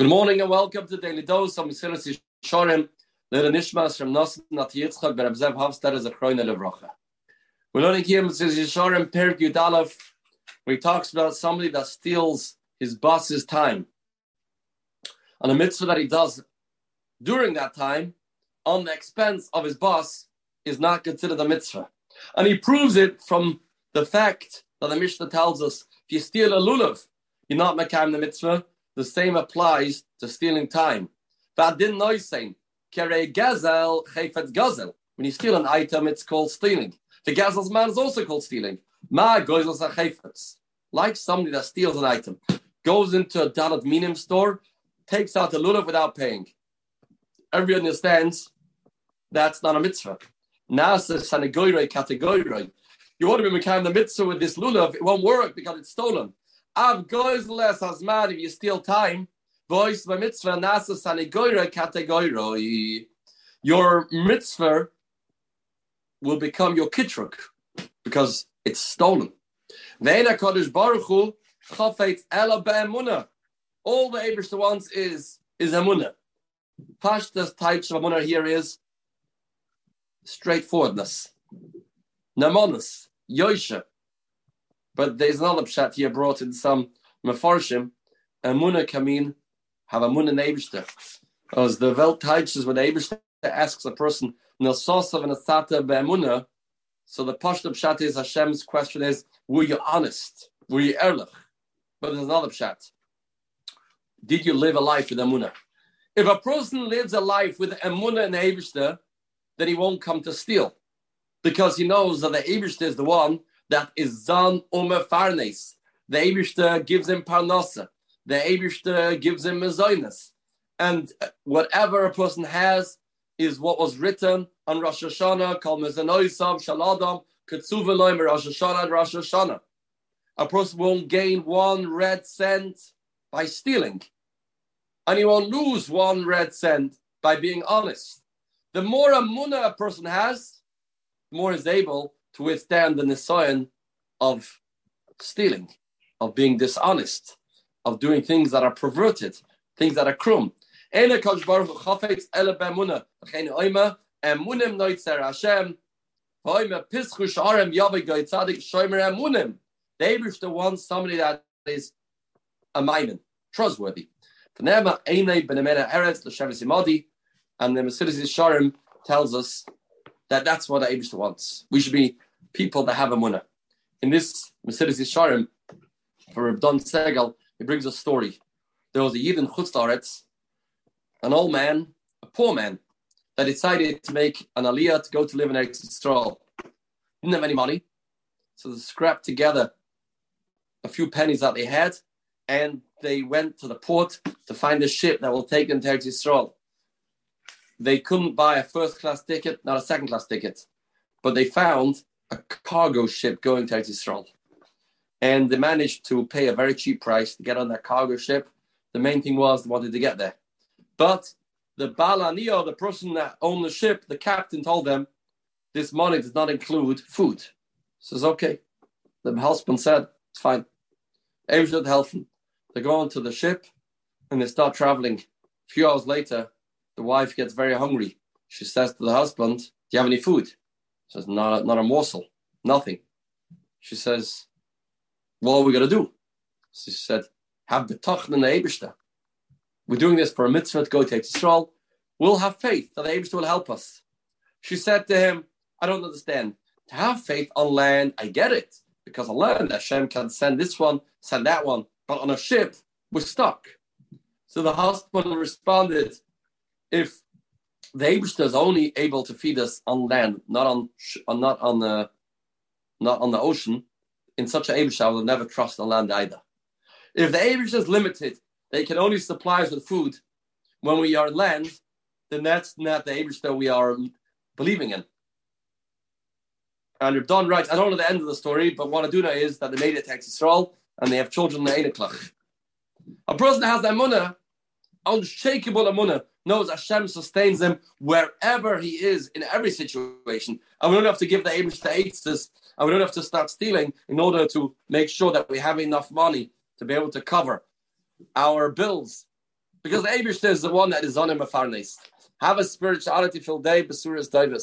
Good morning and welcome to Daily Dose on Mesilas Yesharim. L'ilui Nishmas from Nosson Nat Yitzchak Ben Abzev Havstad as a Chroina Levracha. We're learning here Mesilas Yesharim Perek Yudalef, where he talks about somebody that steals his boss's time. And a mitzvah that he does during that time on the expense of his boss is not considered a mitzvah. And he proves it from the fact that the Mishnah tells us if you steal a lulav, you're not mekayem the mitzvah, the same applies to stealing time. Vadin noisein, kere gazel gazel. When you steal an item, it's called stealing. The gazel's man is also called stealing. Like somebody that steals an item, goes into a daled minim store, takes out a lulav without paying. Everyone understands that's not a mitzvah. Kategoyrei. You want to be making the mitzvah with this lulav, it won't work because it's stolen. Av as mad if you steal time. Voice by mitzvah nasa sanigoira kategoroi. Your mitzvah will become your kitruk because it's stolen. Veina kodesh baruch hu chafetz ela be'emuna. All the Abish wants is is emuna. Pashtas types of emuna here is straightforwardness, namonis, yosha, but there's another pshat here brought in some mefarshim. Amuna kamin have amuna neibishter. As the Welt teaches when Eibishter asks a person sosav and asata be'amuna. So the pashto pshat is Hashem's question is: Were you honest? Were you erlich?" But there's another pshat. Did you live a life with amuna? If a person lives a life with amuna and Eibishter, then he won't come to steal, because he knows that the Eibishter is the one that is Zan Ume Farnes. The Abishter gives him Parnasa. The Abishter gives him Mazoinus. And whatever a person has is what was written on Rosh Hashanah, called Mezanoisav, Shaladam, Ketsuveloim, Rosh Hashanah, and Rosh Hashanah. A person won't gain one red cent by stealing. And he won't lose one red cent by being honest. The more amuna a person has, the more is able to withstand the nisayon of stealing, of being dishonest, of doing things that are perverted, things that are krum. The Abish wants somebody that is a maimin, trustworthy. And the Mesilas Yesharim tells us that that's what the Abish wants. We should be people that have a munah. In this Mesilas Yesharim, for Don Segal, he brings a story. There was a Yid in Chutz La'aretz, an old man, a poor man, that decided to make an aliyah to go to live in Eretz Yisrael. Didn't have any money, so they scrapped together a few pennies that they had, and they went to the port to find a ship that will take them to Eretz Yisrael. They couldn't buy a first class ticket, not a second class ticket, but they found a cargo ship going to Israel. And they managed to pay a very cheap price to get on that cargo ship. The main thing was they wanted to get there. But the Balanio, the person that owned the ship, the captain told them, this money does not include food. Says, okay. The husband said, it's fine. They go onto the ship and they start traveling. A few hours later, the wife gets very hungry. She says to the husband, Do you have any food? says, not a, not a morsel, nothing. She says, what are we going to do? She said, have the the Ebershter. We're doing this for a mitzvah to go to Israel. We'll have faith that the Ebershter will help us. She said to him, I don't understand. To have faith on land, I get it. Because on land, Hashem can send this one, send that one. But on a ship, we're stuck. So the husband responded, if the Abishta is only able to feed us on land, not on uh, not on the not on the ocean. In such an Abishta, I will never trust on land either. If the Abishta is limited, they can only supply us with food when we are on land, then that's not the Abishta we are believing in. And you're done right. I don't know the end of the story, but what I do know is that they made it to Israel and they have children in the Einiklach. A person has the Amunah, unshakable Amunah, knows Hashem sustains him wherever he is in every situation. And we don't have to give the Amish to Aitzis, and we don't have to start stealing in order to make sure that we have enough money to be able to cover our bills Because the Abishter is the one that is on him. Have a spirituality filled day, Basuras Davis.